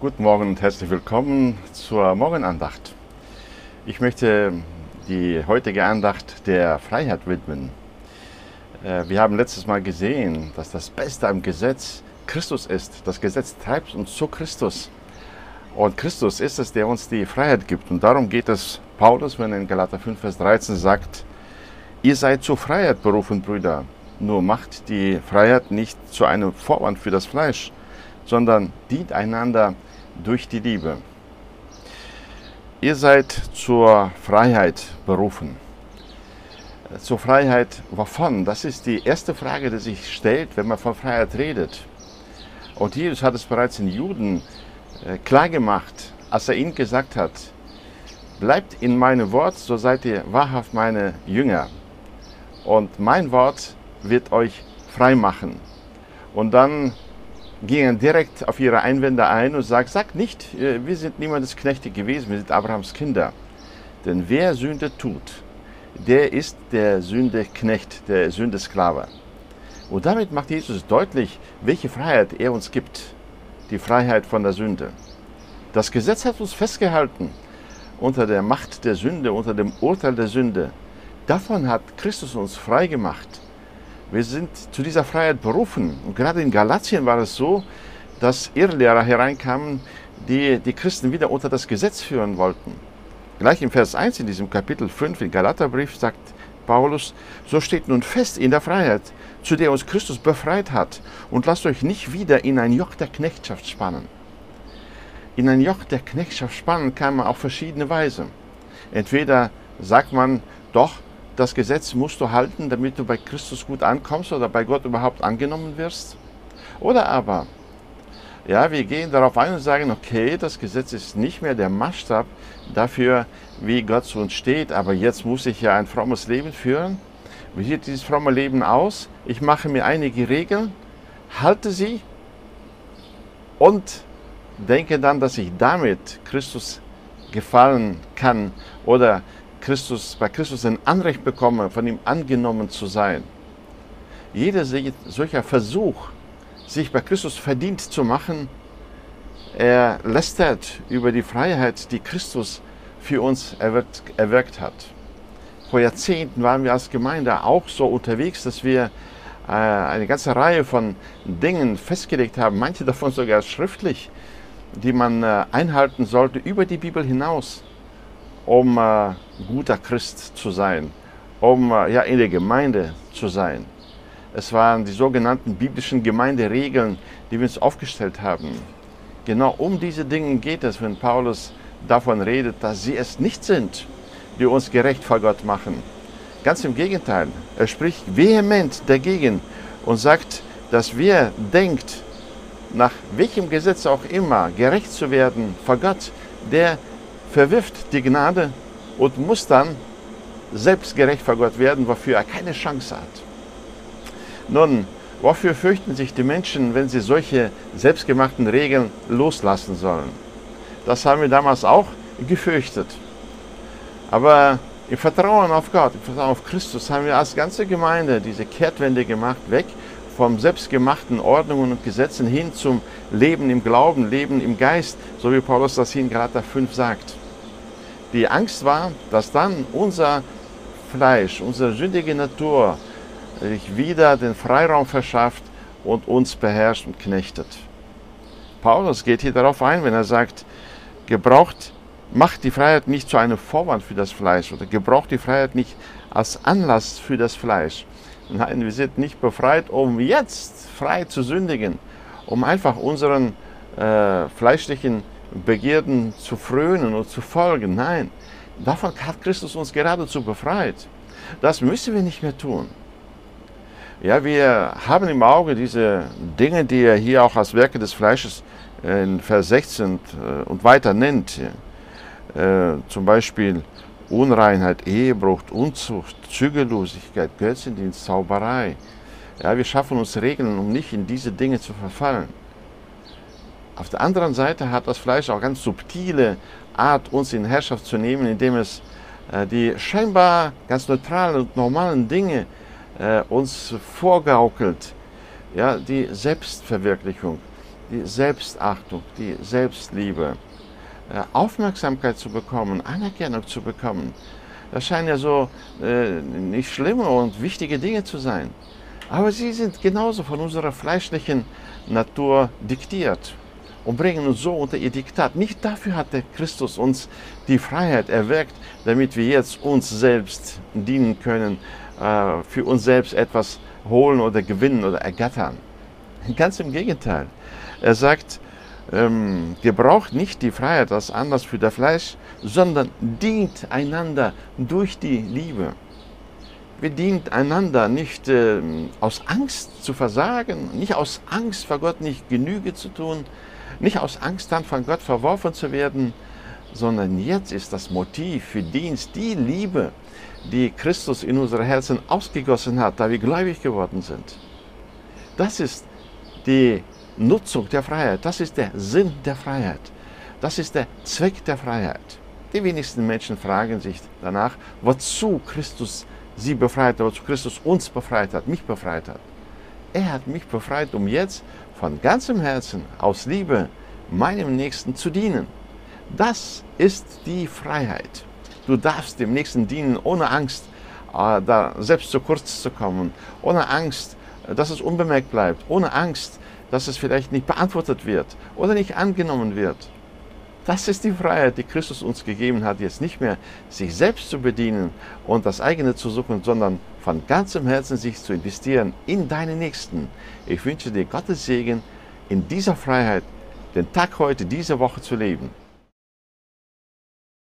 Guten Morgen und herzlich willkommen zur Morgenandacht. Ich möchte die heutige Andacht der Freiheit widmen. Äh, wir haben letztes Mal gesehen, dass das Beste am Gesetz Christus ist. Das Gesetz treibt uns zu Christus. Und Christus ist es, der uns die Freiheit gibt. Und darum geht es Paulus, wenn er in Galater 5, Vers 13 sagt, ihr seid zur Freiheit berufen, Brüder. Nur macht die Freiheit nicht zu einem Vorwand für das Fleisch, sondern dient einander durch die Liebe. Ihr seid zur Freiheit berufen. Zur Freiheit wovon? Das ist die erste Frage, die sich stellt, wenn man von Freiheit redet. Und Jesus hat es bereits den Juden äh, klargemacht, als er ihnen gesagt hat, bleibt in meinem Wort, so seid ihr wahrhaft meine Jünger. Und mein Wort wird euch frei machen. Und dann gingen direkt auf ihre Einwände ein und sagt, sagt nicht, äh, wir sind niemandes Knechte gewesen, wir sind Abrahams Kinder. Denn wer Sünde tut, der ist der Sündeknecht, der Sündesklave. Und damit macht Jesus deutlich, welche Freiheit er uns gibt. Die Freiheit von der Sünde. Das Gesetz hat uns festgehalten unter der Macht der Sünde, unter dem Urteil der Sünde. Davon hat Christus uns frei gemacht. Wir sind zu dieser Freiheit berufen. Und gerade in Galatien war es so, dass Irrlehrer hereinkamen, die die Christen wieder unter das Gesetz führen wollten. Gleich im Vers 1 in diesem Kapitel 5 im Galaterbrief sagt Paulus, so steht nun fest in der Freiheit, zu der uns Christus befreit hat, und lasst euch nicht wieder in ein Joch der Knechtschaft spannen. In ein Joch der Knechtschaft spannen kann man auf verschiedene Weise. Entweder sagt man, doch, das Gesetz musst du halten, damit du bei Christus gut ankommst oder bei Gott überhaupt angenommen wirst. Oder aber, ja, wir gehen darauf ein und sagen, okay, das Gesetz ist nicht mehr der Maßstab dafür, wie Gott zu uns steht, aber jetzt muss ich ja ein frommes Leben führen. Wie sieht dieses fromme Leben aus? Ich mache mir einige Regeln, halte sie und denke dann, dass ich damit Christus gefallen kann oder Christus, bei Christus ein Anrecht bekomme, von ihm angenommen zu sein. Jeder solcher Versuch, sich bei Christus verdient zu machen, er lästert über die Freiheit, die Christus für uns erwirkt, erwirkt hat. Vor Jahrzehnten waren wir als Gemeinde auch so unterwegs, dass wir äh, eine ganze Reihe von Dingen festgelegt haben, manche davon sogar schriftlich, die man äh, einhalten sollte über die Bibel hinaus um äh, guter Christ zu sein, um äh, ja, in der Gemeinde zu sein. Es waren die sogenannten biblischen Gemeinderegeln, die wir uns aufgestellt haben. Genau um diese Dinge geht es, wenn Paulus davon redet, dass sie es nicht sind, die uns gerecht vor Gott machen. Ganz im Gegenteil, er spricht vehement dagegen und sagt, dass wer denkt, nach welchem Gesetz auch immer gerecht zu werden vor Gott, der verwirft die Gnade und muss dann selbstgerecht vor Gott werden, wofür er keine Chance hat. Nun, wofür fürchten sich die Menschen, wenn sie solche selbstgemachten Regeln loslassen sollen? Das haben wir damals auch gefürchtet. Aber im Vertrauen auf Gott, im Vertrauen auf Christus haben wir als ganze Gemeinde diese Kehrtwende gemacht, weg vom selbstgemachten Ordnungen und Gesetzen hin zum Leben im Glauben, Leben im Geist, so wie Paulus das hier in Galater 5 sagt. Die Angst war, dass dann unser Fleisch, unsere sündige Natur sich wieder den Freiraum verschafft und uns beherrscht und knechtet. Paulus geht hier darauf ein, wenn er sagt, gebraucht, macht die Freiheit nicht zu einem Vorwand für das Fleisch oder gebraucht die Freiheit nicht als Anlass für das Fleisch. Nein, wir sind nicht befreit, um jetzt frei zu sündigen, um einfach unseren äh, fleischlichen Begierden zu frönen und zu folgen. Nein, davon hat Christus uns geradezu befreit. Das müssen wir nicht mehr tun. Ja, wir haben im Auge diese Dinge, die er hier auch als Werke des Fleisches in Vers 16 äh, und weiter nennt. Äh, zum Beispiel Unreinheit, Ehebruch, Unzucht, Zügellosigkeit, Götzendienst, Zauberei. Ja, wir schaffen uns Regeln, um nicht in diese Dinge zu verfallen. Auf der anderen Seite hat das Fleisch auch ganz subtile Art, uns in Herrschaft zu nehmen, indem es äh, die scheinbar ganz neutralen und normalen Dinge äh, uns vorgaukelt. Ja, die Selbstverwirklichung, die Selbstachtung, die Selbstliebe, äh, Aufmerksamkeit zu bekommen, Anerkennung zu bekommen. Das scheinen ja so nicht schlimme und wichtige Dinge zu sein. Aber sie sind genauso von unserer fleischlichen Natur diktiert und bringen uns so unter ihr Diktat. Nicht dafür hat der Christus uns die Freiheit erweckt, damit wir jetzt uns selbst dienen können, äh, für uns selbst etwas holen oder gewinnen oder ergattern. Ganz im Gegenteil. Er sagt, ähm, gebraucht nicht die Freiheit als Anlass für das Fleisch, sondern dient einander durch die Liebe. Wir dient einander nicht äh, aus Angst zu versagen, nicht aus Angst vor Gott nicht Genüge zu tun, nicht aus Angst dann von Gott verworfen zu werden, sondern jetzt ist das Motiv für Dienst die Liebe, die Christus in unsere Herzen ausgegossen hat, da wir gläubig geworden sind. Das ist die Nutzung der Freiheit, das ist der Sinn der Freiheit, das ist der Zweck der Freiheit. Die wenigsten Menschen fragen sich danach, wozu Christus sie befreit hat, wozu Christus uns befreit hat, mich befreit hat. Er hat mich befreit, um jetzt von ganzem Herzen, aus Liebe, meinem Nächsten zu dienen. Das ist die Freiheit. Du darfst dem Nächsten dienen ohne Angst, äh, da selbst zu kurz zu kommen, ohne Angst, dass es unbemerkt bleibt, ohne Angst, dass es vielleicht nicht beantwortet wird oder nicht angenommen wird. Das ist die Freiheit, die Christus uns gegeben hat, jetzt nicht mehr sich selbst zu bedienen und das eigene zu suchen, sondern von ganzem Herzen sich zu investieren in deinen Nächsten. Ich wünsche dir Gottes Segen, in dieser Freiheit den Tag heute, diese Woche zu leben.